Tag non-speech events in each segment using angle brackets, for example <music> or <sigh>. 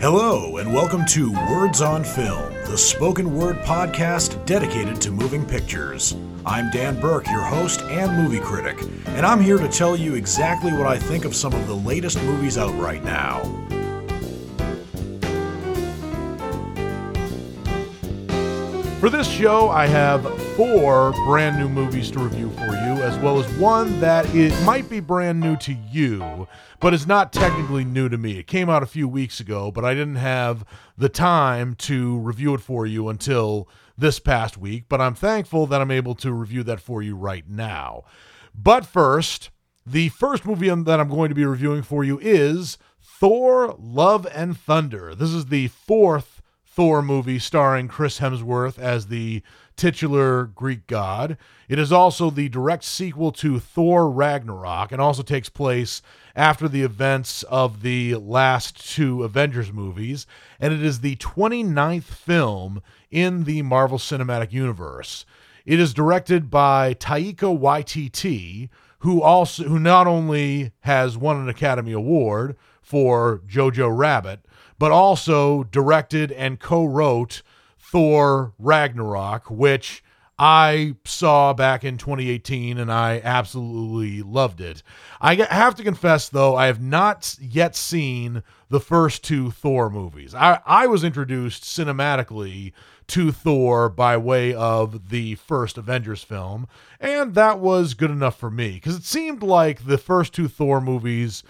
Hello, and welcome to Words on Film, the spoken word podcast dedicated to moving pictures. I'm Dan Burke, your host and movie critic, and I'm here to tell you exactly what I think of some of the latest movies out right now. For this show, I have four brand new movies to review for you, as well as one that it might be brand new to you, but is not technically new to me. It came out a few weeks ago, but I didn't have the time to review it for you until this past week. But I'm thankful that I'm able to review that for you right now. But first, the first movie that I'm going to be reviewing for you is Thor Love and Thunder. This is the fourth Thor movie starring Chris Hemsworth as the titular Greek god. It is also the direct sequel to Thor Ragnarok and also takes place after the events of the last two Avengers movies. And it is the 29th film in the Marvel Cinematic Universe. It is directed by Taika Waititi, who also who not only has won an Academy Award for Jojo Rabbit, but also directed and co wrote Thor Ragnarok, which I saw back in 2018 and I absolutely loved it. I have to confess, though, I have not yet seen the first two Thor movies. I, I was introduced cinematically to Thor by way of the first Avengers film, and that was good enough for me because it seemed like the first two Thor movies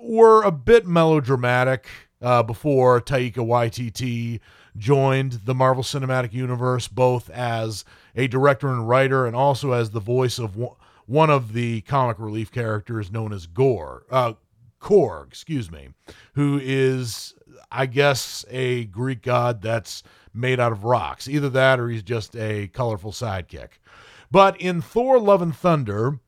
were a bit melodramatic uh, before Taika Waititi joined the Marvel Cinematic Universe, both as a director and writer, and also as the voice of one of the comic relief characters known as Gorr, uh, Korg, excuse me, who is, I guess, a Greek god that's made out of rocks. Either that, or he's just a colorful sidekick. But in Thor: Love and Thunder,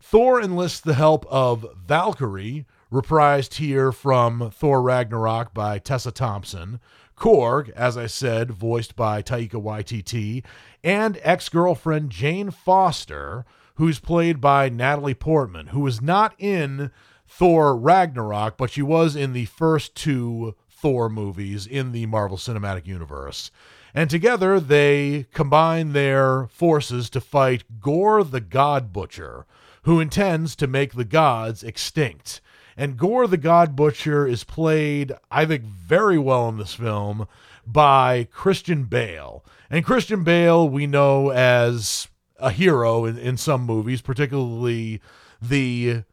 Thor enlists the help of Valkyrie reprised here from Thor Ragnarok by Tessa Thompson, Korg, as I said, voiced by Taika Waititi, and ex girlfriend Jane Foster, who's played by Natalie Portman, who was not in Thor Ragnarok, but she was in the first two Thor movies in the Marvel Cinematic Universe. And together they combine their forces to fight Gorr the God Butcher, who intends to make the gods extinct. And Gorr the God Butcher is played, I think, very well in this film by Christian Bale. And Christian Bale, we know as a hero in, in some movies, particularly the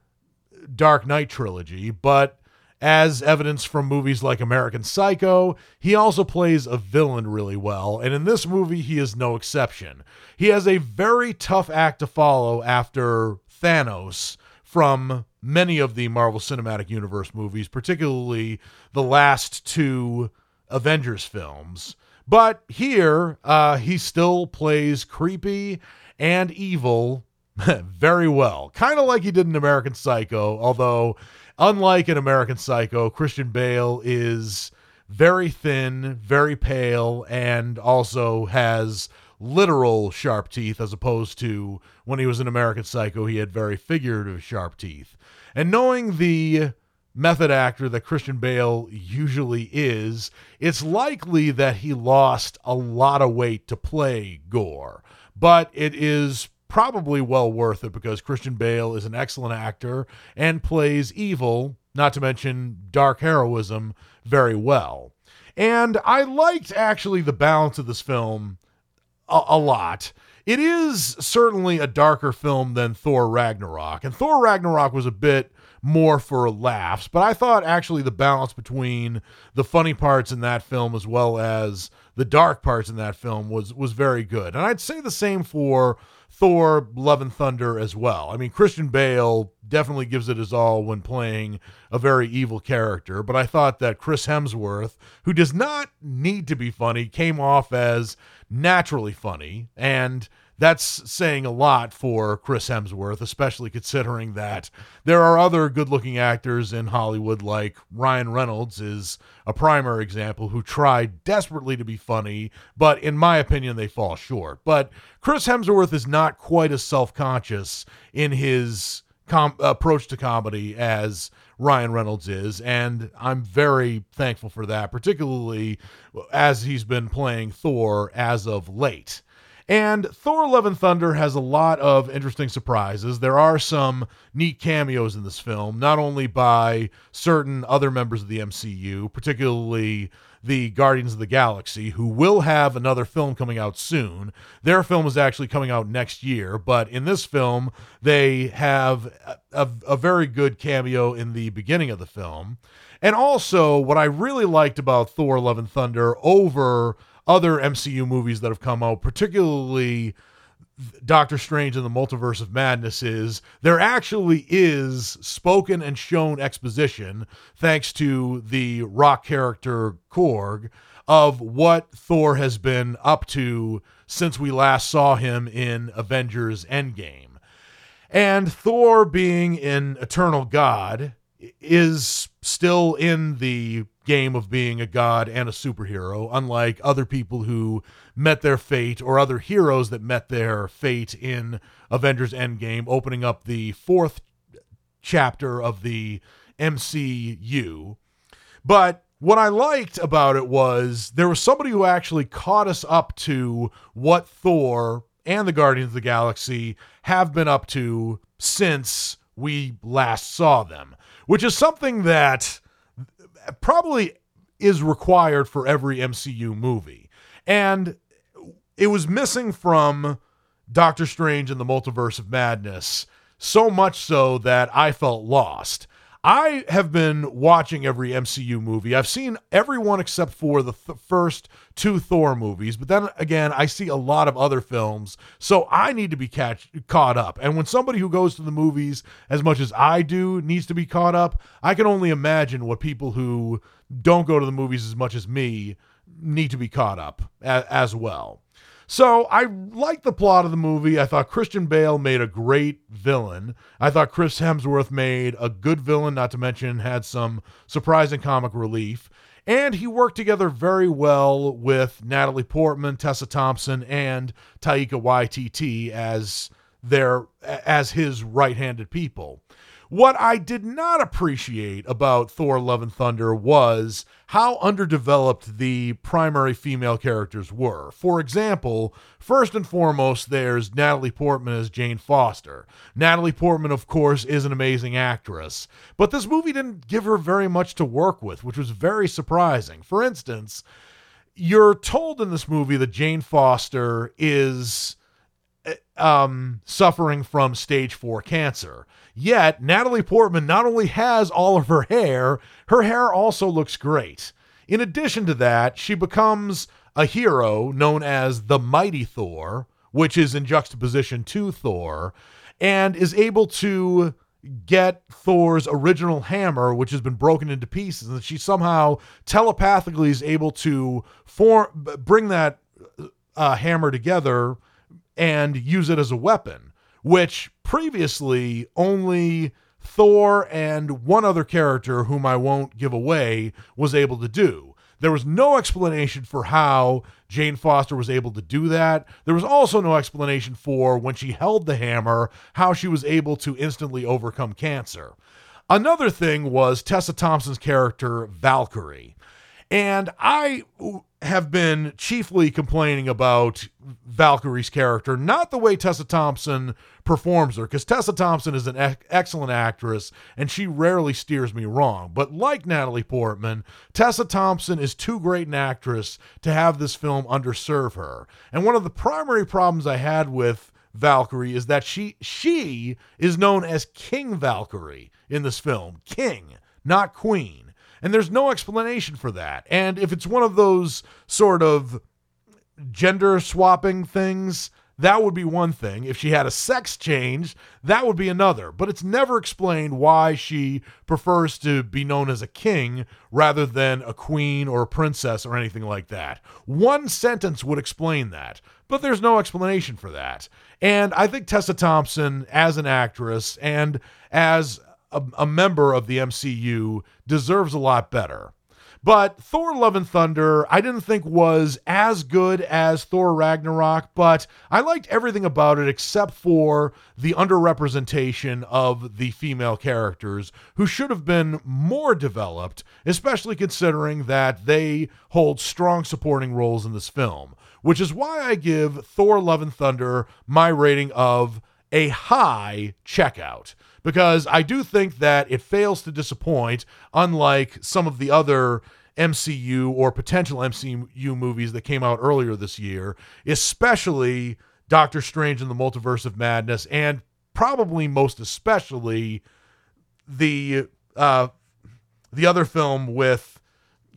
Dark Knight trilogy, but as evidence from movies like American Psycho, he also plays a villain really well, and in this movie, he is no exception. He has a very tough act to follow after Thanos from many of the Marvel Cinematic Universe movies, particularly the last two Avengers films. But here, uh, he still plays creepy and evil <laughs> very well, kind of like he did in American Psycho, although, unlike in American Psycho, Christian Bale is very thin, very pale, and also has literal sharp teeth as opposed to when he was in American Psycho, he had very figurative sharp teeth. And knowing the method actor that Christian Bale usually is, it's likely that he lost a lot of weight to play Gorr. But it is probably well worth it because Christian Bale is an excellent actor and plays evil, not to mention dark heroism, very well. And I liked actually the balance of this film a, a lot. It is certainly a darker film than Thor Ragnarok, and Thor Ragnarok was a bit more for laughs, but I thought actually the balance between the funny parts in that film as well as the dark parts in that film was was very good. And I'd say the same for Thor Love and Thunder as well. I mean, Christian Bale definitely gives it his all when playing a very evil character, but I thought that Chris Hemsworth, who does not need to be funny, came off as naturally funny and that's saying a lot for Chris Hemsworth, especially considering that there are other good looking actors in Hollywood, like Ryan Reynolds is a primary example, who try desperately to be funny, but in my opinion, they fall short. But Chris Hemsworth is not quite as self conscious in his com- approach to comedy as Ryan Reynolds is, and I'm very thankful for that, particularly as he's been playing Thor as of late. And Thor Love and Thunder has a lot of interesting surprises. There are some neat cameos in this film, not only by certain other members of the MCU, particularly the Guardians of the Galaxy, who will have another film coming out soon. Their film is actually coming out next year, but in this film, they have a, a, very good cameo in the beginning of the film. And also, what I really liked about Thor Love and Thunder over other MCU movies that have come out, particularly Doctor Strange and the Multiverse of Madness is there actually is spoken and shown exposition, thanks to the rock character Korg, of what Thor has been up to since we last saw him in Avengers Endgame. And Thor, being an eternal god, is still in the game of being a god and a superhero, unlike other people who met their fate or other heroes that met their fate in Avengers Endgame, opening up the fourth chapter of the MCU. But what I liked about it was there was somebody who actually caught us up to what Thor and the Guardians of the Galaxy have been up to since we last saw them, which is something that probably is required for every MCU movie. And it was missing from Doctor Strange and the Multiverse of Madness, so much so that I felt lost. I have been watching every MCU movie. I've seen every one except for the th- first two Thor movies, but then again, I see a lot of other films, so I need to be catch- caught up. And when somebody who goes to the movies as much as I do needs to be caught up, I can only imagine what people who don't go to the movies as much as me need to be caught up a- as well. So I liked the plot of the movie. I thought Christian Bale made a great villain. I thought Chris Hemsworth made a good villain, not to mention had some surprising comic relief. And he worked together very well with Natalie Portman, Tessa Thompson, and Taika Waititi as their as his right-handed people. What I did not appreciate about Thor Love and Thunder was how underdeveloped the primary female characters were. For example, first and foremost, there's Natalie Portman as Jane Foster. Natalie Portman, of course, is an amazing actress, but this movie didn't give her very much to work with, which was very surprising. For instance, you're told in this movie that Jane Foster is eh, um, suffering from stage four cancer. Yet, Natalie Portman not only has all of her hair, her hair also looks great. In addition to that, she becomes a hero known as the Mighty Thor, which is in juxtaposition to Thor, and is able to get Thor's original hammer, which has been broken into pieces, and she somehow telepathically is able to form, bring that uh, hammer together and use it as a weapon, which previously only Thor and one other character, whom I won't give away, was able to do. There was no explanation for how Jane Foster was able to do that. There was also no explanation for when she held the hammer, how she was able to instantly overcome cancer. Another thing was Tessa Thompson's character, Valkyrie. And I have been chiefly complaining about Valkyrie's character, not the way Tessa Thompson performs her, because Tessa Thompson is an ec- excellent actress and she rarely steers me wrong. But like Natalie Portman, Tessa Thompson is too great an actress to have this film underserve her. And one of the primary problems I had with Valkyrie is that she she is known as King Valkyrie in this film, King, not Queen. And there's no explanation for that. And if it's one of those sort of gender swapping things, that would be one thing. If she had a sex change, that would be another. But it's never explained why she prefers to be known as a king rather than a queen or a princess or anything like that. One sentence would explain that, but there's no explanation for that. And I think Tessa Thompson, as an actress and as a, a member of the MCU deserves a lot better. But Thor Love and Thunder, I didn't think was as good as Thor Ragnarok, but I liked everything about it except for the underrepresentation of the female characters who should have been more developed, especially considering that they hold strong supporting roles in this film, which is why I give Thor Love and Thunder my rating of a high checkout because I do think that it fails to disappoint, unlike some of the other MCU or potential MCU movies that came out earlier this year, especially Doctor Strange and the Multiverse of Madness, and probably most especially the uh, the other film with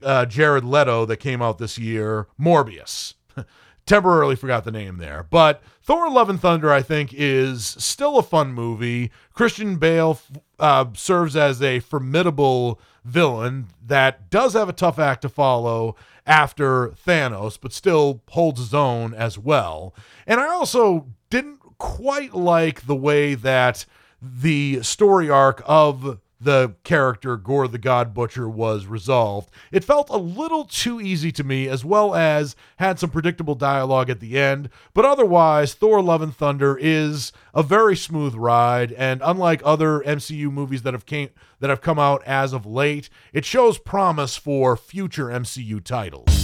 uh, Jared Leto that came out this year, Morbius. <laughs> Temporarily forgot the name there, but Thor: Love and Thunder, I think, is still a fun movie. Christian Bale uh, serves as a formidable villain that does have a tough act to follow after Thanos, but still holds his own as well. And I also didn't quite like the way that the story arc of the character Gorr the God Butcher was resolved. It felt a little too easy to me, as well as had some predictable dialogue at the end. But otherwise, Thor Love and Thunder is a very smooth ride, and unlike other MCU movies that have came that have come out as of late, it shows promise for future MCU titles.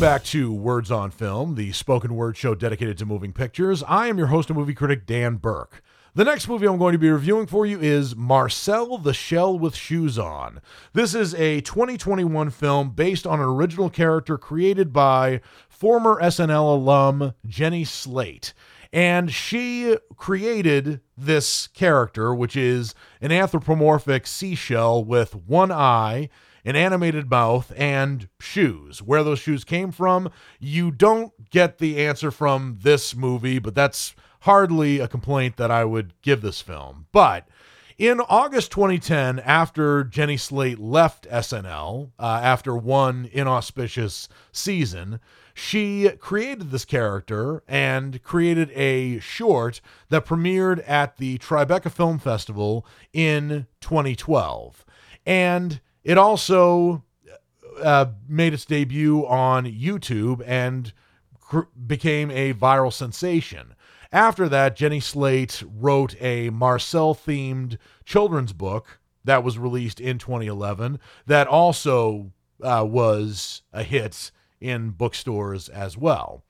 Welcome back to Words on Film, the spoken word show dedicated to moving pictures. I am your host and movie critic, Dan Burke. The next movie I'm going to be reviewing for you is Marcel the Shell with Shoes On. This is a 2021 film based on an original character created by former SNL alum Jenny Slate. And she created this character, which is an anthropomorphic seashell with one eye an animated mouth, and shoes. Where those shoes came from, you don't get the answer from this movie, but that's hardly a complaint that I would give this film. But in August 2010, after Jenny Slate left SNL uh, after one inauspicious season, she created this character and created a short that premiered at the Tribeca Film Festival in 2012. And it also uh, made its debut on YouTube and cr- became a viral sensation. After that, Jenny Slate wrote a Marcel themed children's book that was released in 2011 that also uh, was a hit in bookstores as well.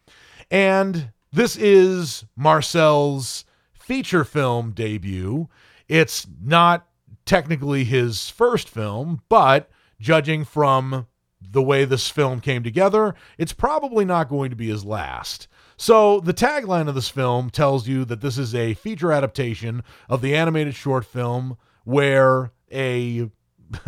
And this is Marcel's feature film debut. It's not technically his first film, but judging from the way this film came together, it's probably not going to be his last. So, the tagline of this film tells you that this is a feature adaptation of the animated short film where a <laughs>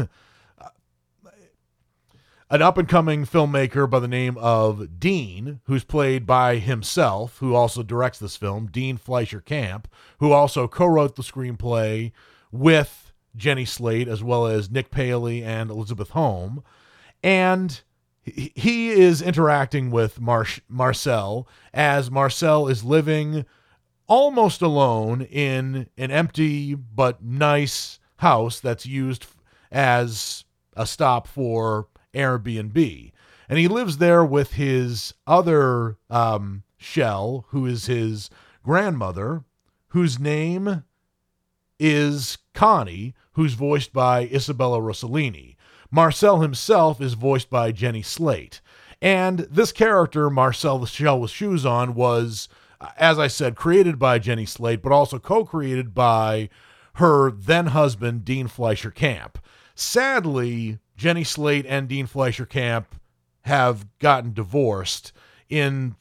an up and coming filmmaker by the name of Dean, who's played by himself, who also directs this film, Dean Fleischer Camp, who also co wrote the screenplay with Jenny Slate, as well as Nick Paley and Elisabeth Holm. And he is interacting with Mar- Marcel as Marcel is living almost alone in an empty but nice house that's used as a stop for Airbnb. And he lives there with his other um, shell, who is his grandmother, whose name is Connie, who's voiced by Isabella Rossellini. Marcel himself is voiced by Jenny Slate. And this character, Marcel the Shell with Shoes On, was, as I said, created by Jenny Slate, but also co created by her then husband, Dean Fleischer Camp. Sadly, Jenny Slate and Dean Fleischer Camp have gotten divorced in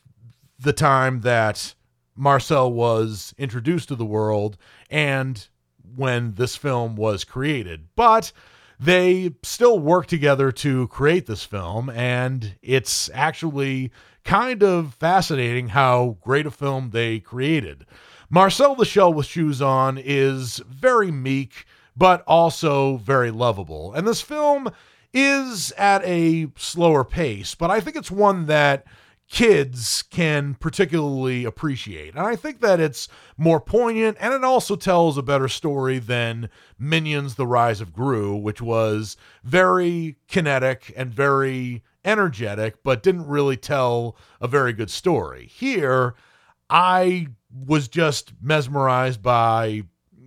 the time that Marcel was introduced to the world and when this film was created. But they still work together to create this film, and it's actually kind of fascinating how great a film they created. Marcel the Shell with Shoes On is very meek, but also very lovable. And this film is at a slower pace, but I think it's one that kids can particularly appreciate. And I think that it's more poignant and it also tells a better story than Minions The Rise of Gru, which was very kinetic and very energetic, but didn't really tell a very good story. Here, I was just mesmerized by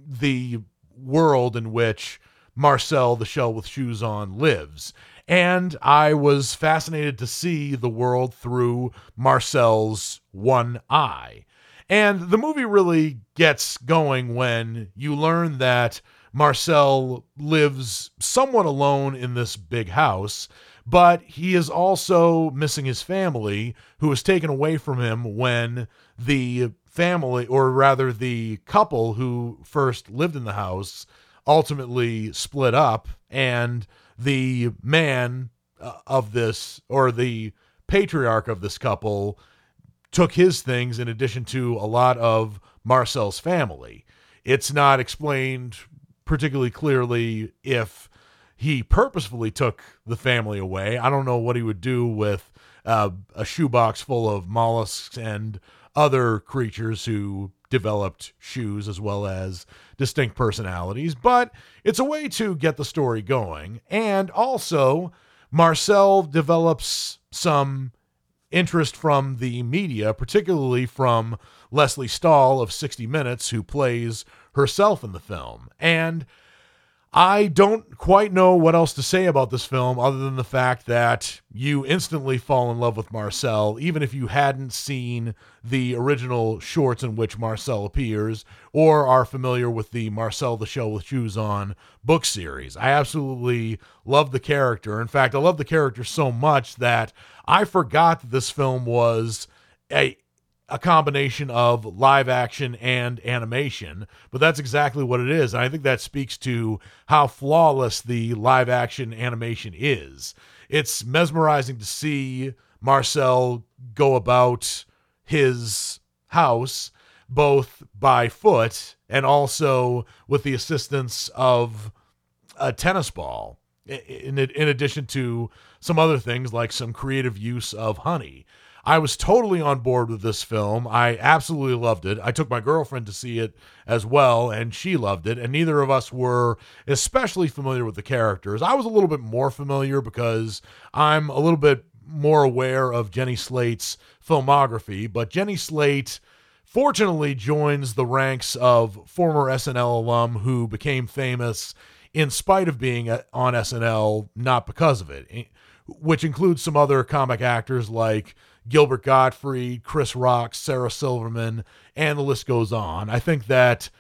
the world in which Marcel the Shell with Shoes On lives and I was fascinated to see the world through Marcel's one eye. And the movie really gets going when you learn that Marcel lives somewhat alone in this big house, but he is also missing his family, who was taken away from him when the family, or rather the couple who first lived in the house, ultimately split up. And the man uh, of this or the patriarch of this couple took his things in addition to a lot of Marcel's family. It's not explained particularly clearly if he purposefully took the family away. I don't know what he would do with uh, a shoebox full of mollusks and other creatures who developed shoes as well as distinct personalities, but it's a way to get the story going. And also, Marcel develops some interest from the media, particularly from Lesley Stahl of 60 Minutes, who plays herself in the film. And I don't quite know what else to say about this film other than the fact that you instantly fall in love with Marcel, even if you hadn't seen the original shorts in which Marcel appears or are familiar with the Marcel the Shell with Shoes On book series. I absolutely love the character. In fact, I love the character so much that I forgot that this film was a a combination of live action and animation, but that's exactly what it is. And I think that speaks to how flawless the live action animation is. It's mesmerizing to see Marcel go about his house both by foot and also with the assistance of a tennis ball in, in addition to some other things like some creative use of honey I was totally on board with this film. I absolutely loved it. I took my girlfriend to see it as well, and she loved it. And neither of us were especially familiar with the characters. I was a little bit more familiar because I'm a little bit more aware of Jenny Slate's filmography, but Jenny Slate fortunately joins the ranks of former SNL alum who became famous in spite of being on SNL, not because of it, eh, which includes some other comic actors like Gilbert Gottfried, Chris Rock, Sarah Silverman, and the list goes on. I think that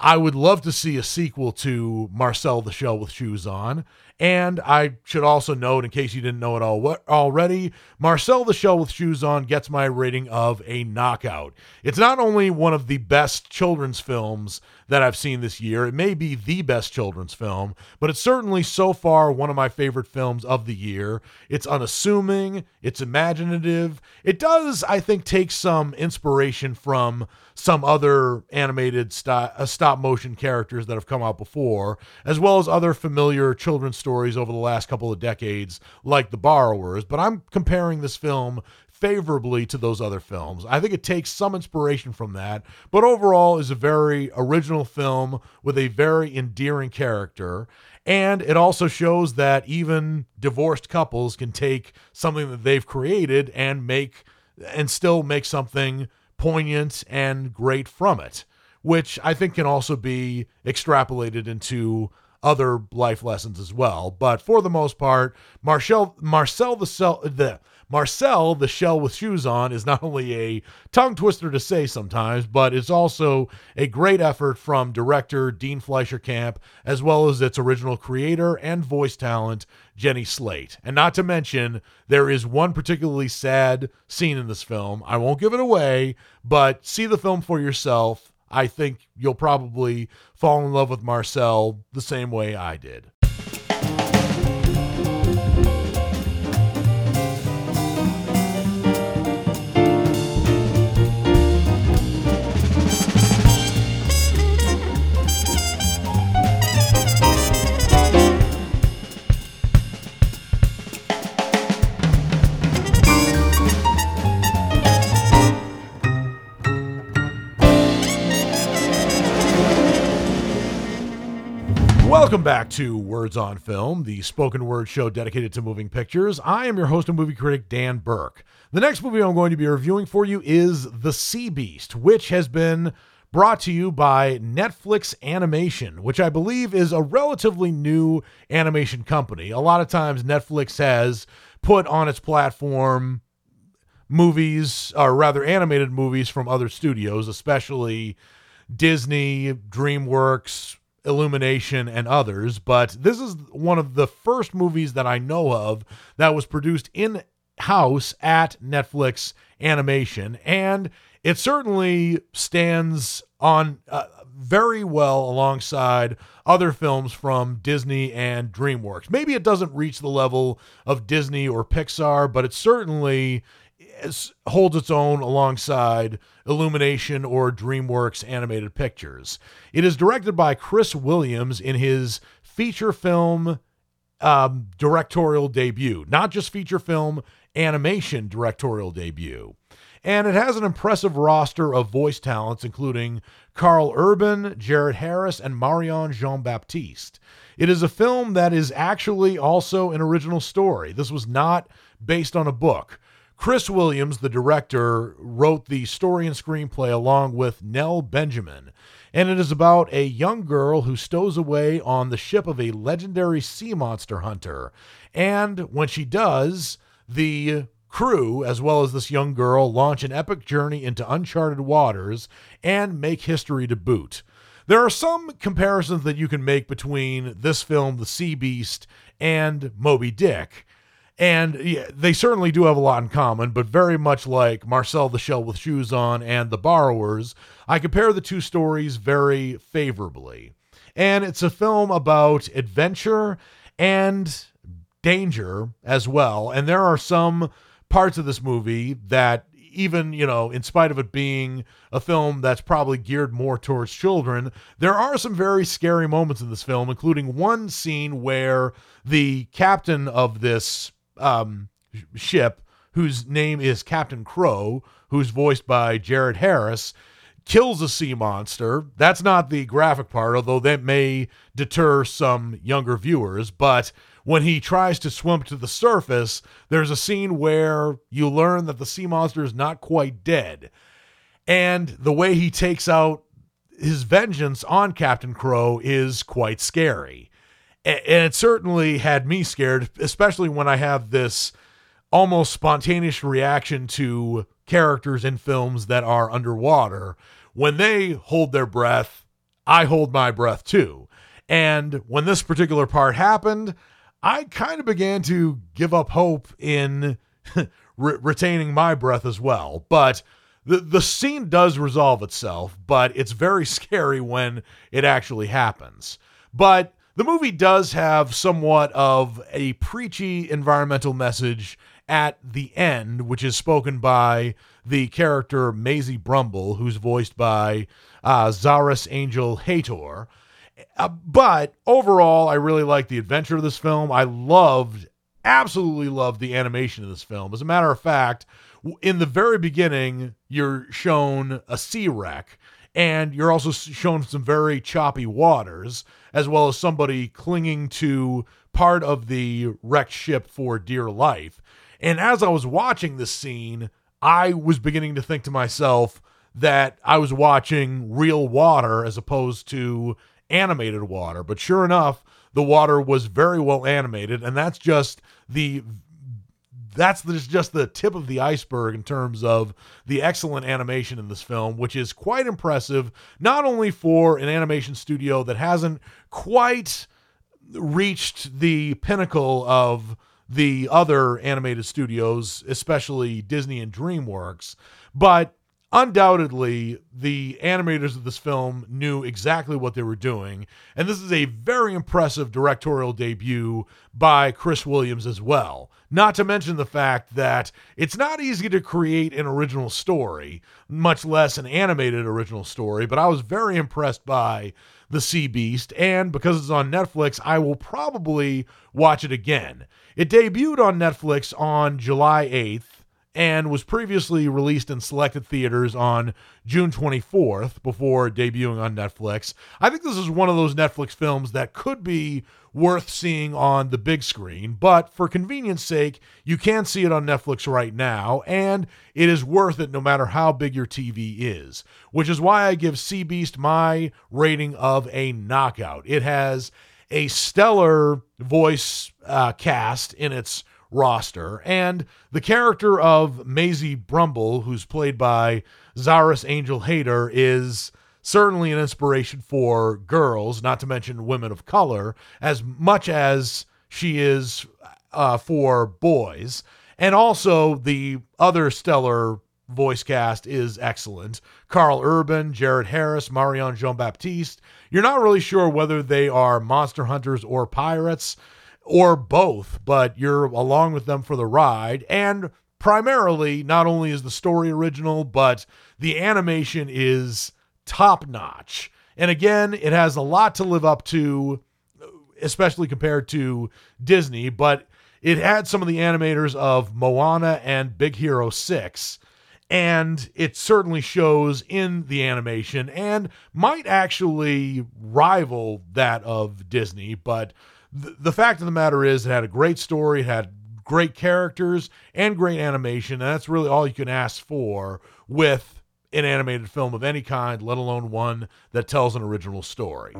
I would love to see a sequel to Marcel the Shell with Shoes On. And I should also note, in case you didn't know it all already, Marcel the Shell with Shoes On gets my rating of a knockout. It's not only one of the best children's films that I've seen this year, it may be the best children's film, but it's certainly so far one of my favorite films of the year. It's unassuming, it's imaginative. It does, I think, take some inspiration from some other animated st- uh, stop motion characters that have come out before, as well as other familiar children's stories over the last couple of decades, like The Borrowers. But I'm comparing this film favorably to those other films. I think it takes some inspiration from that, but overall is a very original film with a very endearing character. And it also shows that even divorced couples can take something that they've created and make and still make something poignant and great from it, which I think can also be extrapolated into other life lessons as well. But for the most part, Marcel Marcel the the Marcel the Shell with Shoes On is not only a tongue twister to say sometimes, but it's also a great effort from director Dean Fleischer Camp, as well as its original creator and voice talent, Jenny Slate. And not to mention, there is one particularly sad scene in this film. I won't give it away, but see the film for yourself. I think you'll probably fall in love with Marcel the same way I did. Welcome back to Words on Film, the spoken word show dedicated to moving pictures. I am your host and movie critic, Dan Burke. The next movie I'm going to be reviewing for you is The Sea Beast, which has been brought to you by Netflix Animation, which I believe is a relatively new animation company. A lot of times, Netflix has put on its platform movies, or rather animated movies from other studios, especially Disney, DreamWorks, Illumination, and others. But this is one of the first movies that I know of that was produced in house at Netflix Animation. And it certainly stands on uh, very well alongside other films from Disney and DreamWorks. Maybe it doesn't reach the level of Disney or Pixar, but it certainly is, holds its own alongside Illumination or DreamWorks animated pictures. It is directed by Chris Williams in his feature film um, directorial debut, not just feature film animation directorial debut. And it has an impressive roster of voice talents, including Karl Urban, Jared Harris, and Marianne Jean Baptiste. It is a film that is actually also an original story. This was not based on a book. Chris Williams, the director, wrote the story and screenplay along with Nell Benjamin, and it is about a young girl who stows away on the ship of a legendary sea monster hunter. And when she does, the crew, as well as this young girl, launch an epic journey into uncharted waters and make history to boot. There are some comparisons that you can make between this film, The Sea Beast, and Moby Dick. And yeah, they certainly do have a lot in common, but very much like Marcel the Shell with Shoes On and The Borrowers, I compare the two stories very favorably. And it's a film about adventure and danger as well. And there are some parts of this movie that even you know in spite of it being a film that's probably geared more towards children there are some very scary moments in this film including one scene where the captain of this um, ship whose name is captain crow who's voiced by jared harris kills a sea monster that's not the graphic part although that may deter some younger viewers but when he tries to swim to the surface, there's a scene where you learn that the sea monster is not quite dead. And the way he takes out his vengeance on Captain Crow is quite scary. And it certainly had me scared, especially when I have this almost spontaneous reaction to characters in films that are underwater. When they hold their breath, I hold my breath too. And when this particular part happened, I kind of began to give up hope in <laughs> re- retaining my breath as well. But the the scene does resolve itself, but it's very <laughs> scary when it actually happens. But the movie does have somewhat of a preachy environmental message at the end, which is spoken by the character Maisie Brumble, who's voiced by uh, Zaris Angel Hator. Uh, but overall, I really like the adventure of this film. I loved, absolutely loved the animation of this film. As a matter of fact, in the very beginning, you're shown a sea wreck, and you're also shown some very choppy waters, as well as somebody clinging to part of the wrecked ship for dear life. And as I was watching this scene, I was beginning to think to myself that I was watching real water as opposed to animated water. But sure enough, the water was very well animated, and that's just the that's just the tip of the iceberg in terms of the excellent animation in this film, which is quite impressive, not only for an animation studio that hasn't quite reached the pinnacle of the other animated studios, especially Disney and DreamWorks, but undoubtedly the animators of this film knew exactly what they were doing. And this is a very impressive directorial debut by chris williams as well not to mention the fact that it's not easy to create an original story much less an animated original story but i was very impressed by the sea beast and because it's on netflix i will probably watch it again it debuted on netflix on july 8th and was previously released in selected theaters on June 24th before debuting on Netflix. I think this is one of those Netflix films that could be worth seeing on the big screen, but for convenience sake, you can see it on Netflix right now, and it is worth it no matter how big your TV is, which is why I give Sea Beast my rating of a knockout. It has a stellar voice uh, cast in its roster. And the character of Maisie Brumble, who's played by Zaris Angel Hator, is certainly an inspiration for girls, not to mention women of color, as much as she is uh, for boys. And also, the other stellar voice cast is excellent. Karl Urban, Jared Harris, Marianne Jean Baptiste. You're not really sure whether they are monster hunters or pirates or both, but you're along with them for the ride. And primarily, not only is the story original, but the animation is top notch. And again, it has a lot to live up to, especially compared to Disney, but it had some of the animators of Moana and Big Hero 6 and it certainly shows in the animation and might actually rival that of Disney. But th- the fact of the matter is, it had a great story, it had great characters, and great animation. And that's really all you can ask for with an animated film of any kind, let alone one that tells an original story.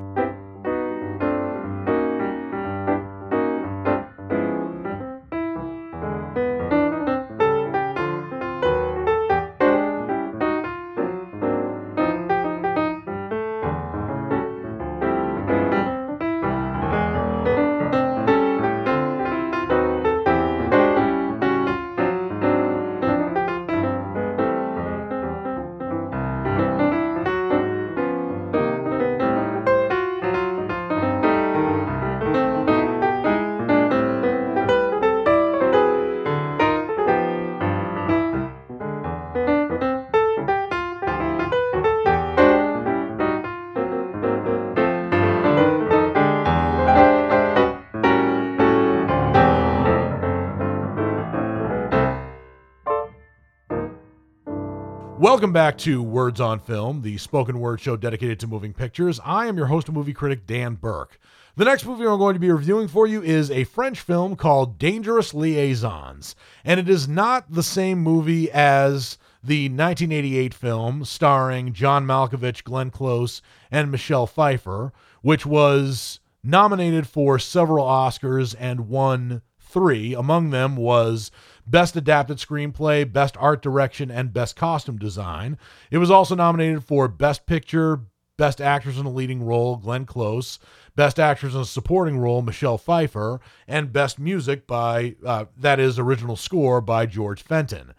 Welcome back to Words on Film, the spoken word show dedicated to moving pictures. I am your host and movie critic, Dan Burke. The next movie I'm going to be reviewing for you is a French film called Dangerous Liaisons, and it is not the same movie as the 1988 film starring John Malkovich, Glenn Close, and Michelle Pfeiffer, which was nominated for several Oscars and won three. Among them was Best Adapted Screenplay, Best Art Direction, and Best Costume Design. It was also nominated for Best Picture, Best Actress in a Leading Role, Glenn Close, Best Actress in a Supporting Role, Michelle Pfeiffer, and Best Music by, uh, that is, original score by George Fenton.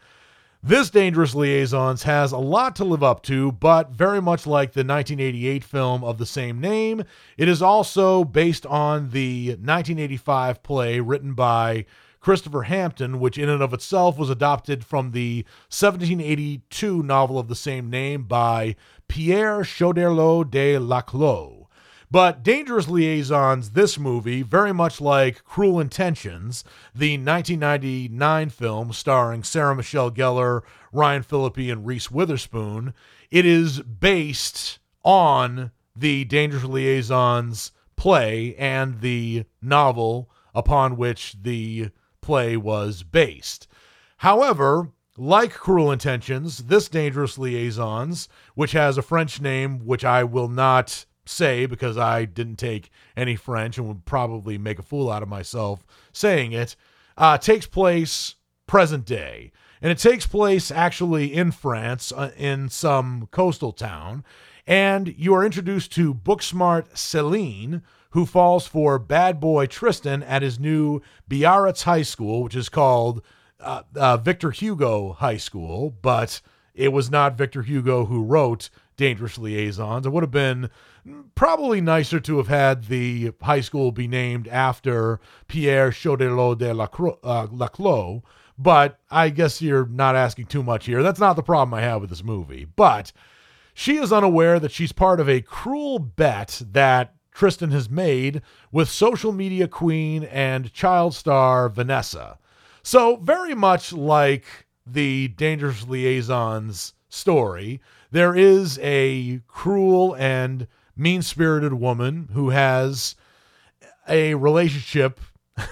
This Dangerous Liaisons has a lot to live up to, but very much like the 1988 film of the same name, it is also based on the 1985 play written by Christopher Hampton, which in and of itself was adopted from the 1782 novel of the same name by Pierre Choderlos de Laclos. But Dangerous Liaisons, this movie, very much like Cruel Intentions, the 1999 film starring Sarah Michelle Gellar, Ryan Phillippe, and Reese Witherspoon, it is based on the Dangerous Liaisons play and the novel upon which the play was based. However, like Cruel Intentions, this Dangerous Liaisons, which has a French name which I will not say because I didn't take any French and would probably make a fool out of myself saying it, uh, takes place present day. And it takes place actually in France, uh, in some coastal town. And you are introduced to Booksmart Celine, who falls for bad boy Tristan at his new Biarritz High School, which is called uh, uh, Victor Hugo High School, but it was not Victor Hugo who wrote Dangerous Liaisons. It would have been probably nicer to have had the high school be named after Pierre Choderlos de uh, Laclos, but I guess you're not asking too much here. That's not the problem I have with this movie. But she is unaware that she's part of a cruel bet that Tristan has made with social media queen and child star Vanessa. So, very much like the Dangerous Liaisons story, there is a cruel and mean spirited woman who has a relationship,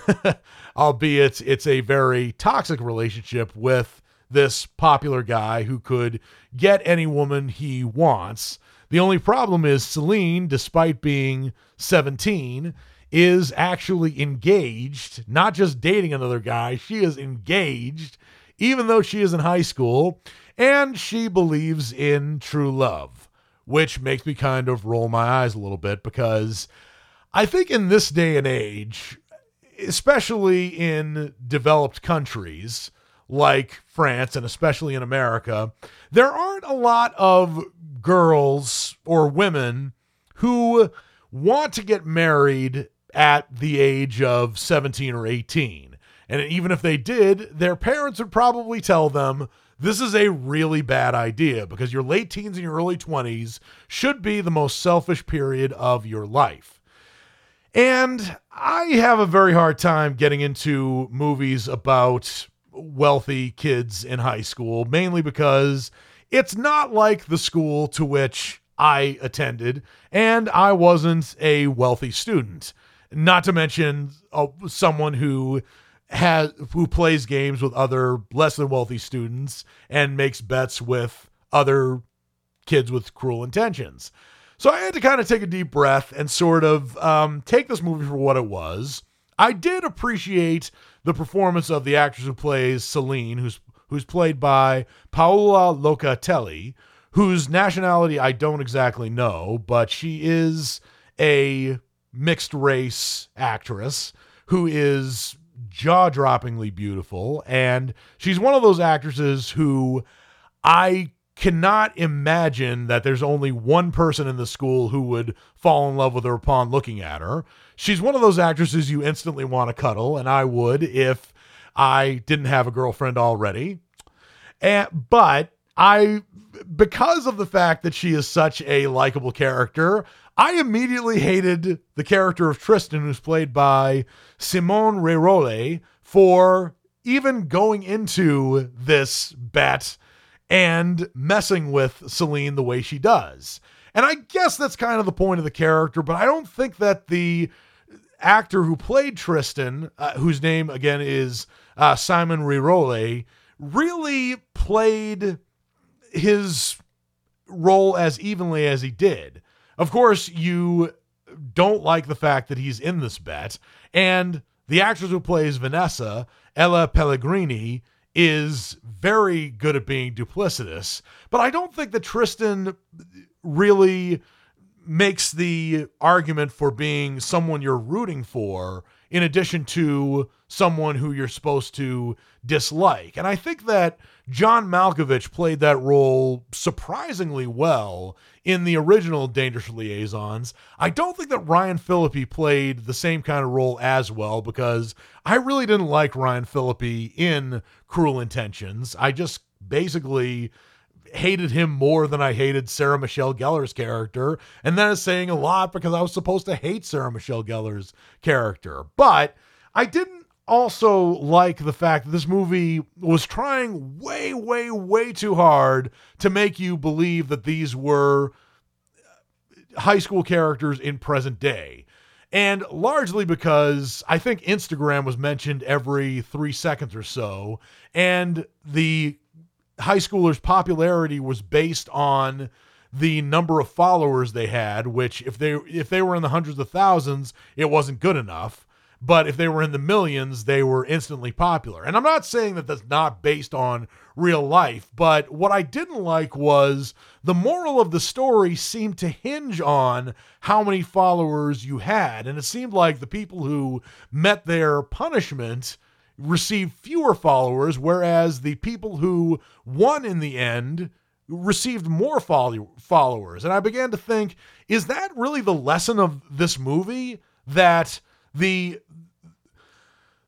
<laughs> albeit it's a very toxic relationship with this popular guy who could get any woman he wants. The only problem is Celine, despite being 17, is actually engaged, not just dating another guy, she is engaged, even though she is in high school, and she believes in true love, which makes me kind of roll my eyes a little bit because I think in this day and age, especially in developed countries like France and especially in America, there aren't a lot of girls or women who want to get married at the age of 17 or 18. And even if they did, their parents would probably tell them this is a really bad idea because your late teens and your early 20s should be the most selfish period of your life. And I have a very hard time getting into movies about wealthy kids in high school, mainly because it's not like the school to which I attended, and I wasn't a wealthy student not to mention uh, someone who has who plays games with other less than wealthy students and makes bets with other kids with cruel intentions. So I had to kind of take a deep breath and sort of um, take this movie for what it was. I did appreciate the performance of the actress who plays Celine, who's who's played by Paola Locatelli, whose nationality I don't exactly know, but she is a mixed race actress who is jaw droppingly beautiful. And she's one of those actresses who I cannot imagine that there's only one person in the school who would fall in love with her upon looking at her. She's one of those actresses you instantly want to cuddle, and I would if I didn't have a girlfriend already. And, but I, because of the fact that she is such a likable character, I immediately hated the character of Tristan, who's played by Simon Rerolle, for even going into this bet and messing with Celine the way she does. And I guess that's kind of the point of the character, but I don't think that the actor who played Tristan, uh, whose name again is uh, Simon Rerolle, really played his role as evenly as he did. Of course, you don't like the fact that he's in this bet. And the actress who plays Vanessa, Ella Pellegrini, is very good at being duplicitous. But I don't think that Tristan really makes the argument for being someone you're rooting for in addition to someone who you're supposed to dislike. And I think that John Malkovich played that role surprisingly well in the original Dangerous Liaisons. I don't think that Ryan Phillippe played the same kind of role as well because I really didn't like Ryan Phillippe in Cruel Intentions. I just basically hated him more than I hated Sarah Michelle Gellar's character. And that is saying a lot because I was supposed to hate Sarah Michelle Gellar's character. But I didn't also like the fact that this movie was trying way, way, way too hard to make you believe that these were high school characters in present day. And largely because I think Instagram was mentioned every three seconds or so, and the high schoolers' popularity was based on the number of followers they had, which if they if they were in the hundreds of thousands, it wasn't good enough. But if they were in the millions, they were instantly popular. And I'm not saying that that's not based on real life, but what I didn't like was the moral of the story seemed to hinge on how many followers you had. And it seemed like the people who met their punishment received fewer followers, whereas the people who won in the end received more follow- followers. And I began to think, is that really the lesson of this movie? That the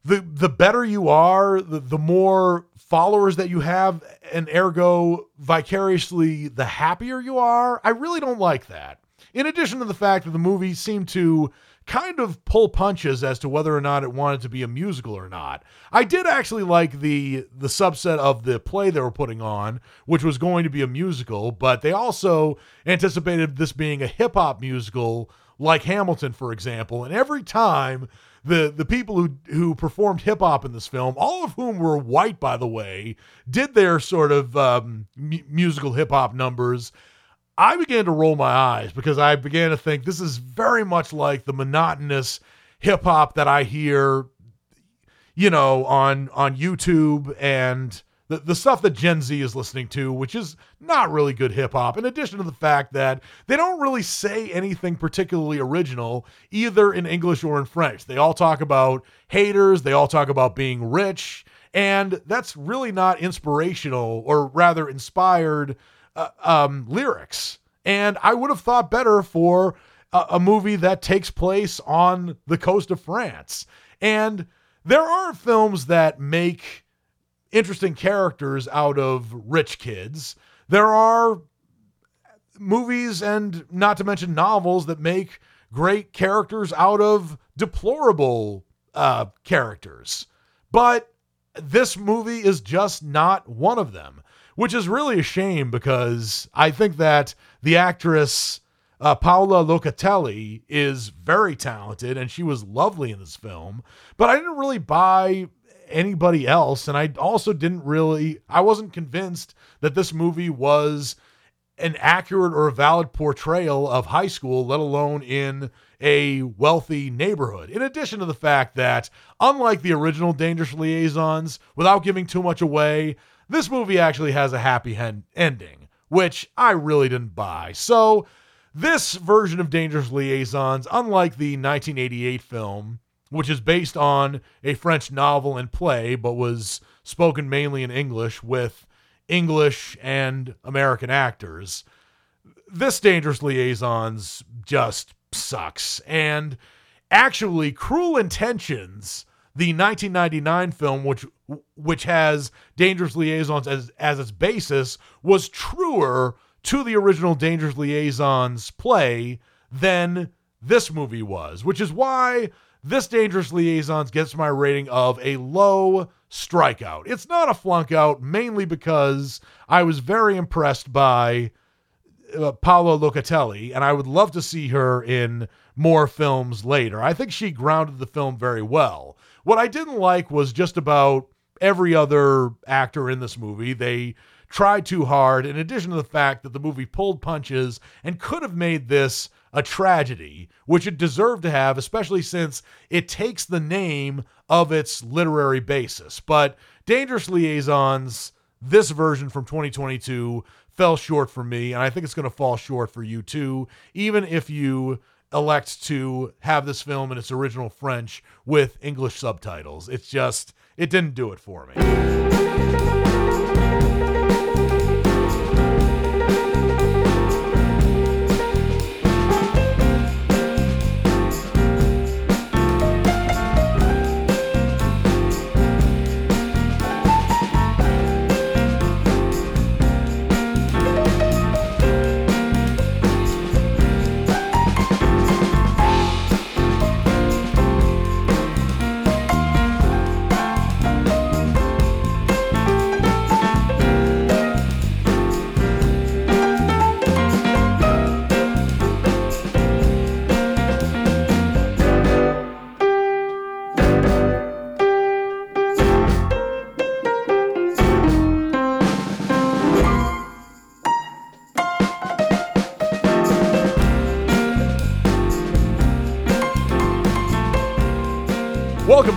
the the better you are, the, the more followers that you have, and ergo vicariously the happier you are. I really don't like that. In addition to the fact that the movie seemed to kind of pull punches as to whether or not it wanted to be a musical or not. I did actually like the the subset of the play they were putting on, which was going to be a musical, but they also anticipated this being a hip hop musical like Hamilton, for example. And every time the the people who who performed hip hop in this film, all of whom were white, by the way, did their sort of um, mu- musical hip hop numbers. I began to roll my eyes because I began to think this is very much like the monotonous hip hop that I hear, you know, on on YouTube and the, the stuff that Gen Z is listening to, which is not really good hip hop, in addition to the fact that they don't really say anything particularly original, either in English or in French. They all talk about haters, they all talk about being rich, and that's really not inspirational or rather inspired uh, um, lyrics. And I would have thought better for a, a movie that takes place on the coast of France. And there are films that make interesting characters out of rich kids. There are movies and not to mention novels that make great characters out of deplorable uh, characters. But this movie is just not one of them, which is really a shame because I think that the actress uh, Paola Locatelli is very talented and she was lovely in this film, but I didn't really buy anybody else. And I also didn't really, I wasn't convinced that this movie was an accurate or valid portrayal of high school, let alone in a wealthy neighborhood. In addition to the fact that, unlike the original Dangerous Liaisons, without giving too much away, this movie actually has a happy hen- ending, which I really didn't buy. So, this version of Dangerous Liaisons, unlike the 1988 film, which is based on a French novel and play, but was spoken mainly in English with English and American actors. This Dangerous Liaisons just sucks. And actually, Cruel Intentions, the 1999 film, which which has Dangerous Liaisons as, as its basis, was truer to the original Dangerous Liaisons play than this movie was, which is why this Dangerous Liaisons gets my rating of a low strikeout. It's not a flunk out, mainly because I was very impressed by uh, Paola Locatelli, and I would love to see her in more films later. I think she grounded the film very well. What I didn't like was just about every other actor in this movie. They tried too hard, in addition to the fact that the movie pulled punches and could have made this a tragedy, which it deserved to have, especially since it takes the name of its literary basis. But Dangerous Liaisons, this version from 2022, fell short for me, and I think it's going to fall short for you too, even if you elect to have this film in its original French with English subtitles. It's just, it didn't do it for me.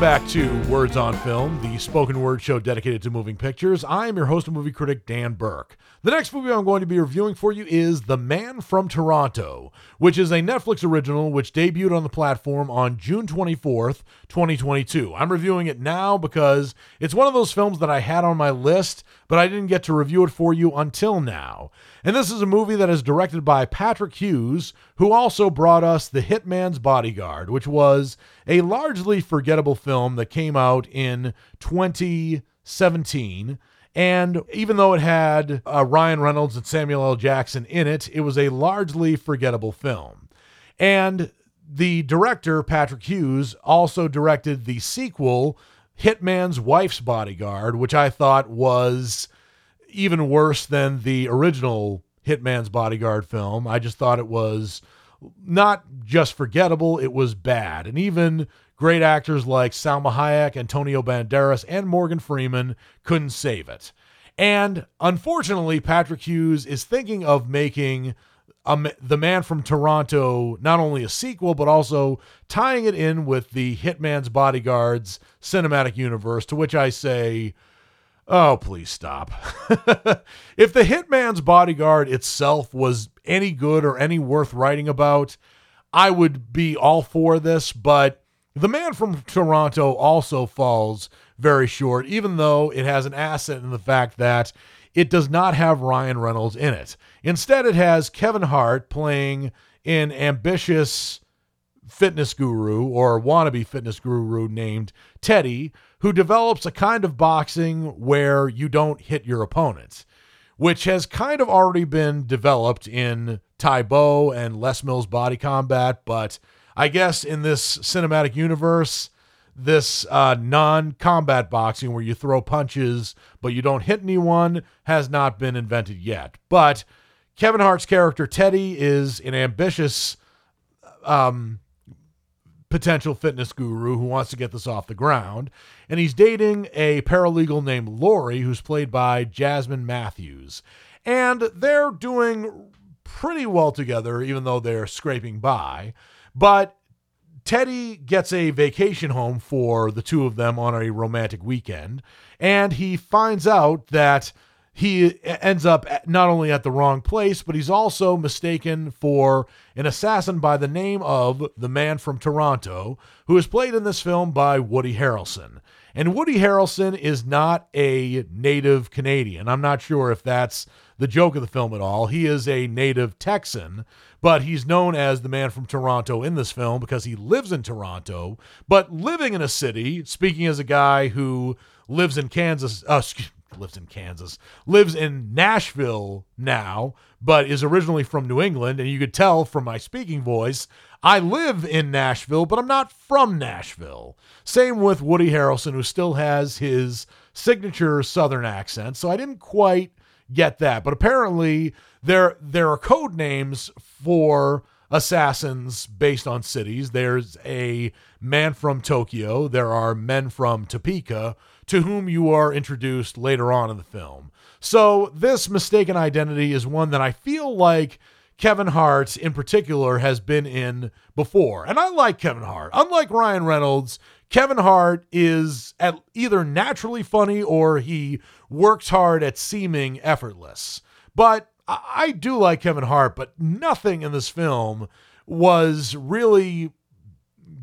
Back to Words on Film, the spoken word show dedicated to moving pictures. I am your host and movie critic, Dan Burke. The next movie I'm going to be reviewing for you is The Man from Toronto, which is a Netflix original which debuted on the platform on June 24th, 2022. I'm reviewing it now because it's one of those films that I had on my list, but I didn't get to review it for you until now. And this is a movie that is directed by Patrick Hughes, who also brought us The Hitman's Bodyguard, which was a largely forgettable film that came out in 2017. And even though it had uh, Ryan Reynolds and Samuel L. Jackson in it, it was a largely forgettable film. And the director, Patrick Hughes, also directed the sequel, Hitman's Wife's Bodyguard, which I thought was even worse than the original Hitman's Bodyguard film. I just thought it was not just forgettable, it was bad. And even great actors like Salma Hayek, Antonio Banderas, and Morgan Freeman couldn't save it. And unfortunately, Patrick Hughes is thinking of making The Man from Toronto not only a sequel, but also tying it in with the Hitman's Bodyguards cinematic universe, to which I say, oh, please stop. <laughs> if the Hitman's Bodyguard itself was any good or any worth writing about, I would be all for this, but The Man from Toronto also falls very short, even though it has an asset in the fact that it does not have Ryan Reynolds in it. Instead, it has Kevin Hart playing an ambitious fitness guru or wannabe fitness guru named Teddy, who develops a kind of boxing where you don't hit your opponents, which has kind of already been developed in Tae Bo and Les Mills Body Combat. But I guess in this cinematic universe, this uh, non combat boxing where you throw punches but you don't hit anyone has not been invented yet. But Kevin Hart's character, Teddy, is an ambitious um, potential fitness guru who wants to get this off the ground. And he's dating a paralegal named Lori, who's played by Jasmine Mathews. And they're doing pretty well together, even though they're scraping by. But Teddy gets a vacation home for the two of them on a romantic weekend, and he finds out that he ends up not only at the wrong place, but he's also mistaken for an assassin by the name of the man from Toronto, who is played in this film by Woody Harrelson. And Woody Harrelson is not a native Canadian. I'm not sure if that's the joke of the film at all. He is a native Texan, but he's known as the man from Toronto in this film because he lives in Toronto, but living in a city, speaking as a guy who lives in Kansas, uh, <laughs> lives in Kansas, lives in Nashville now, but is originally from New England. And you could tell from my speaking voice, I live in Nashville, but I'm not from Nashville. Same with Woody Harrelson, who still has his signature Southern accent. So I didn't quite get that. But apparently, there there are code names for assassins based on cities. There's a man from Tokyo. There are men from Topeka to whom you are introduced later on in the film. So this mistaken identity is one that I feel like Kevin Hart in particular has been in before. And I like Kevin Hart. Unlike Ryan Reynolds, Kevin Hart is at either naturally funny or he works hard at seeming effortless. But I do like Kevin Hart, but nothing in this film was really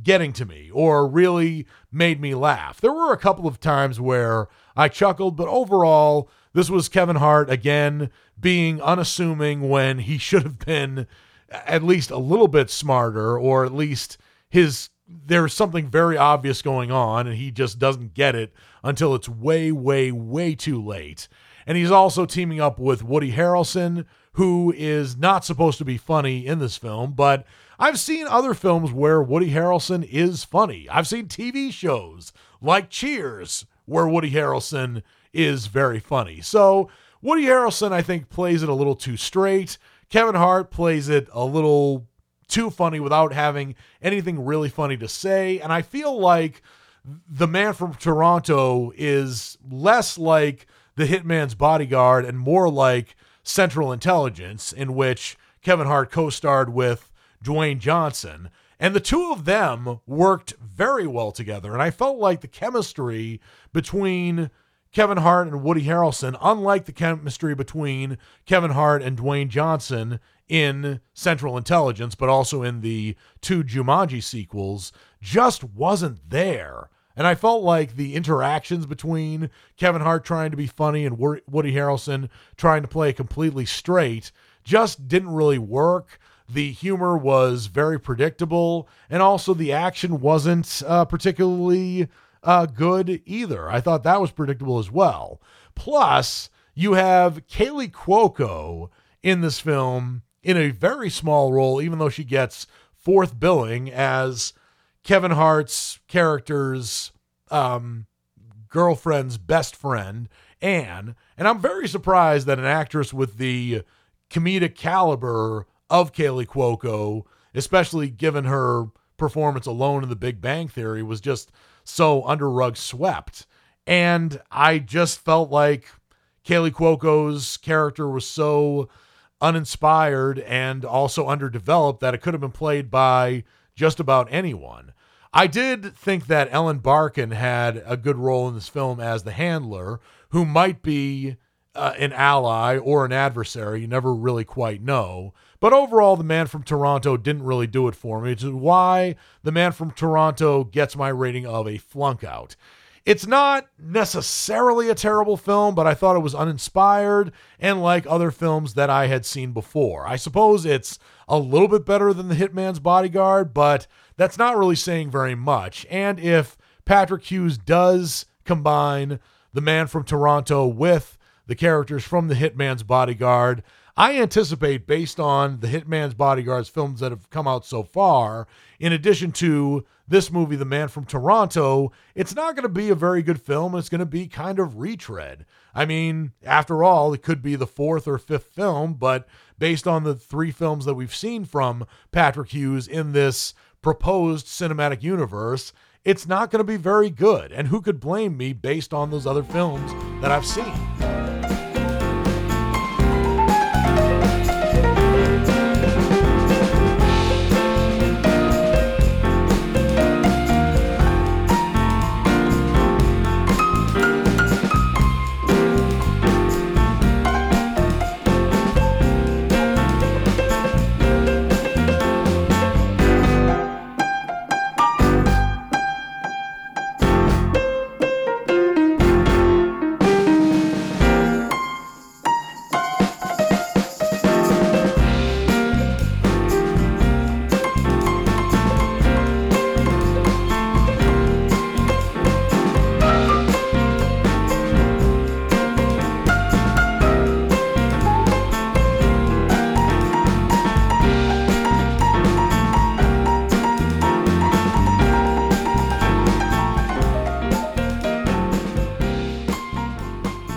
getting to me or really made me laugh. There were a couple of times where I chuckled, but overall, this was Kevin Hart again being unassuming when he should have been at least a little bit smarter or at least his there's something very obvious going on and he just doesn't get it until it's way way way too late. And he's also teaming up with Woody Harrelson, who is not supposed to be funny in this film, but I've seen other films where Woody Harrelson is funny. I've seen TV shows like Cheers, where Woody Harrelson is very funny. So, Woody Harrelson, I think, plays it a little too straight. Kevin Hart plays it a little too funny without having anything really funny to say. And I feel like the man from Toronto is less like the hitman's bodyguard and more like Central Intelligence, in which Kevin Hart co starred with Dwayne Johnson. And the two of them worked very well together. And I felt like the chemistry between Kevin Hart and Woody Harrelson, unlike the chemistry between Kevin Hart and Dwayne Johnson in Central Intelligence, but also in the two Jumanji sequels, just wasn't there. And I felt like the interactions between Kevin Hart trying to be funny and Woody Harrelson trying to play completely straight just didn't really work. The humor was very predictable, and also the action wasn't uh, particularly uh, good either. I thought that was predictable as well. Plus, you have Kaley Cuoco in this film in a very small role, even though she gets fourth billing as Kevin Hart's character's um, girlfriend's best friend, Anne. And I'm very surprised that an actress with the comedic caliber of Kaley Cuoco, especially given her performance alone in The Big Bang Theory, was just so under rug swept. And I just felt like Kaley Cuoco's character was so uninspired and also underdeveloped that it could have been played by just about anyone. I did think that Ellen Barkin had a good role in this film as the handler, who might be uh, an ally or an adversary. You never really quite know. But overall, the man from Toronto didn't really do it for me, which is why the man from Toronto gets my rating of a flunk out. It's not necessarily a terrible film, but I thought it was uninspired and like other films that I had seen before. I suppose it's a little bit better than The Hitman's Bodyguard, but that's not really saying very much. And if Patrick Hughes does combine the man from Toronto with the characters from The Hitman's Bodyguard, I anticipate, based on the Hitman's Bodyguards films that have come out so far, in addition to this movie, The Man from Toronto, it's not going to be a very good film. It's going to be kind of retread. I mean, after all, it could be the fourth or fifth film, but based on the three films that we've seen from Patrick Hughes in this proposed cinematic universe, it's not going to be very good. And who could blame me based on those other films that I've seen?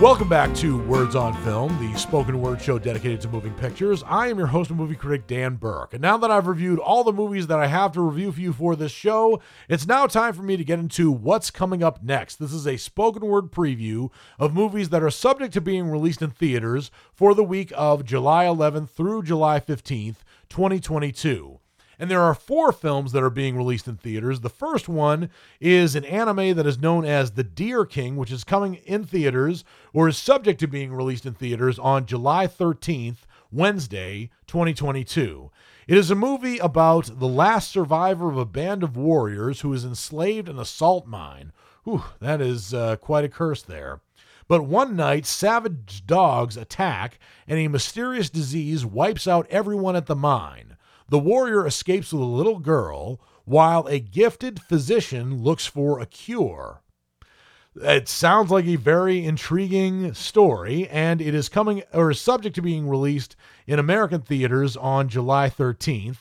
Welcome back to Words on Film, the spoken word show dedicated to moving pictures. I am your host and movie critic, Dan Burke. And now that I've reviewed all the movies that I have to review for you for this show, it's now time for me to get into what's coming up next. This is a spoken word preview of movies that are subject to being released in theaters for the week of July 11th through July 15th, 2022. And there are four films that are being released in theaters. The first one is an anime that is known as The Deer King, which is coming in theaters or is subject to being released in theaters on July 13th, Wednesday, 2022. It is a movie about the last survivor of a band of warriors who is enslaved in a salt mine. Whew, that is uh, quite a curse there. But one night, savage dogs attack, and a mysterious disease wipes out everyone at the mine. The warrior escapes with a little girl while a gifted physician looks for a cure. It sounds like a very intriguing story, and it is coming or is subject to being released in American theaters on July 13th.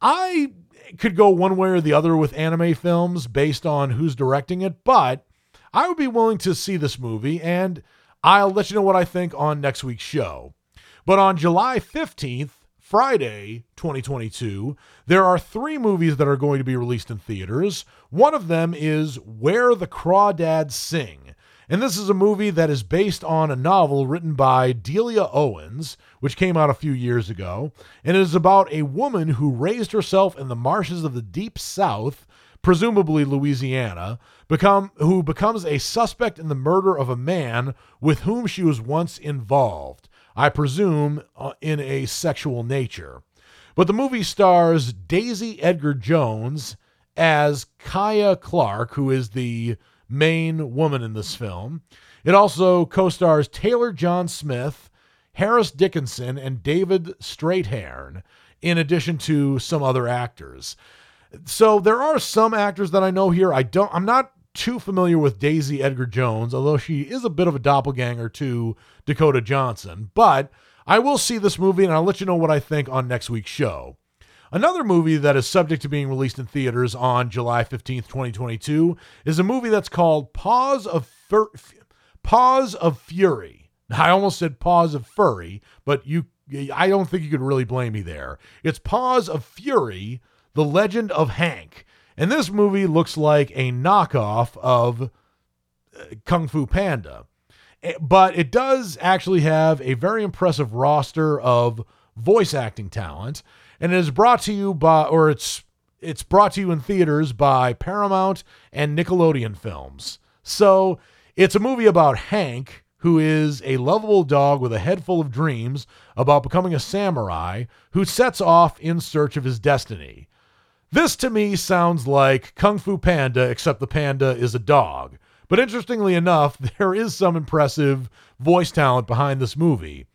I could go one way or the other with anime films based on who's directing it, but I would be willing to see this movie, and I'll let you know what I think on next week's show. But on July 15th, Friday, 2022, there are three movies that are going to be released in theaters. One of them is Where the Crawdads Sing. And this is a movie that is based on a novel written by Delia Owens, which came out a few years ago. And it is about a woman who raised herself in the marshes of the deep south, presumably Louisiana, become who becomes a suspect in the murder of a man with whom she was once involved. I presume uh, in a sexual nature. But the movie stars Daisy Edgar Jones as Kya Clark, who is the main woman in this film. It also co stars Taylor John Smith, Harris Dickinson, and David Strathairn, in addition to some other actors. So there are some actors that I know here. I don't I'm not too familiar with Daisy Edgar Jones, although she is a bit of a doppelganger to Dakota Johnson. But I will see this movie and I'll let you know what I think on next week's show. Another movie that is subject to being released in theaters on July 15th, 2022 is a movie that's called Paws of Fur- Paws of Fury. <laughs> I almost said Paws of Furry, but you I don't think you could really blame me there. It's Paws of Fury, The Legend of Hank. And this movie looks like a knockoff of uh, Kung Fu Panda. Eh, but it does actually have a very impressive roster of voice acting talent, and it is brought to you by, or it's it's brought to you in theaters by Paramount and Nickelodeon Films. So it's a movie about Hank, who is a lovable dog with a head full of dreams about becoming a samurai, who sets off in search of his destiny. This to me sounds like Kung Fu Panda, except the panda is a dog. But interestingly enough, <laughs> there is some impressive voice talent behind this movie.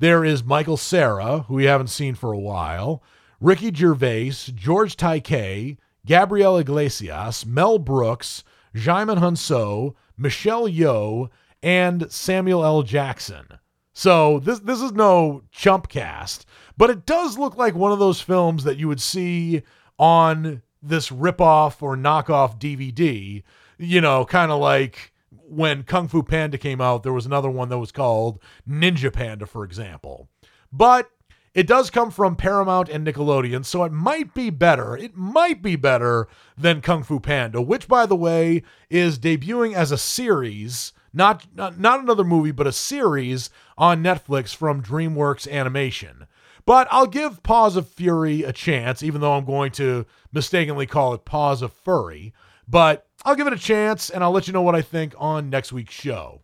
There is Michael Cera, who we haven't seen for a while, Ricky Gervais, George Takei, Gabriel Iglesias, Mel Brooks, Djimon Hounsou, Michelle Yeoh, and Samuel L. Jackson. So this this is no chump cast, but it does look like one of those films that you would see on this ripoff or knockoff DVD you know, kind of like when Kung Fu Panda came out, there was another one that was called Ninja Panda, for example. But it does come from Paramount and Nickelodeon, so it might be better. It might be better than Kung Fu Panda, which, by the way, is debuting as a series, not, not, not another movie, but a series on Netflix from DreamWorks Animation. But I'll give Paws of Fury a chance, even though I'm going to mistakenly call it Paws of Furry. But I'll give it a chance and I'll let you know what I think on next week's show.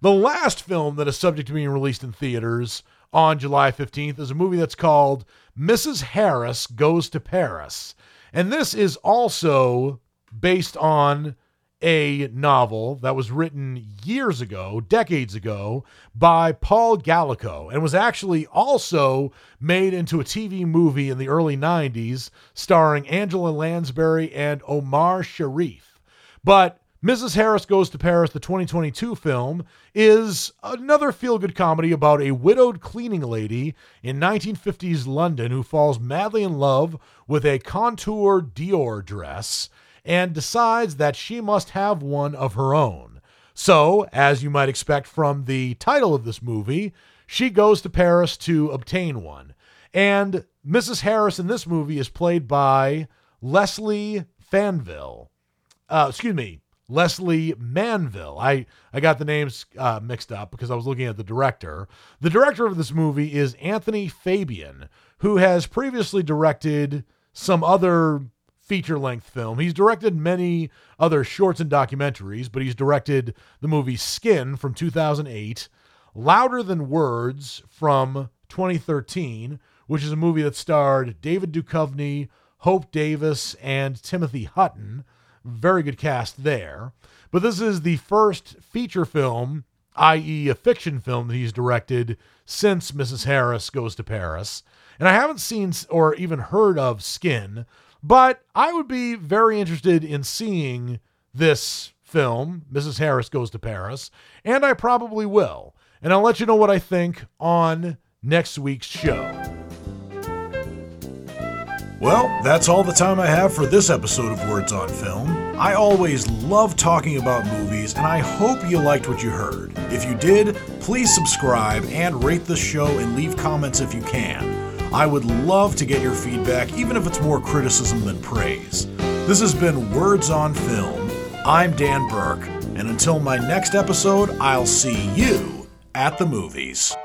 The last film that is subject to being released in theaters on July 15th is a movie that's called Mrs. Harris Goes to Paris. And this is also based on a novel that was written years ago, decades ago, by Paul Gallico, and was actually also made into a TV movie in the early 90s starring Angela Lansbury and Omar Sharif. But Mrs. Harris Goes to Paris, the 2022 film, is another feel good comedy about a widowed cleaning lady in 1950s London who falls madly in love with a couture Dior dress and decides that she must have one of her own. So, as you might expect from the title of this movie, she goes to Paris to obtain one. And Mrs. Harris in this movie is played by Leslie Fanville. Uh, excuse me, Lesley Manville. I, I got the names uh, mixed up because I was looking at the director. The director of this movie is Anthony Fabian, who has previously directed some other feature length film. He's directed many other shorts and documentaries, but he's directed the movie Skin from 2008, Louder Than Words from 2013, which is a movie that starred David Duchovny, Hope Davis, and Timothy Hutton. Very good cast there. But this is the first feature film, i.e., a fiction film that he's directed since Mrs. Harris Goes to Paris. And I haven't seen or even heard of Skin, but I would be very interested in seeing this film, Mrs. Harris Goes to Paris, and I probably will. And I'll let you know what I think on next week's show. Well, that's all the time I have for this episode of Words on Film. I always love talking about movies, and I hope you liked what you heard. If you did, please subscribe and rate the show and leave comments if you can. I would love to get your feedback, even if it's more criticism than praise. This has been Words on Film. I'm Dan Burke, and until my next episode, I'll see you at the movies.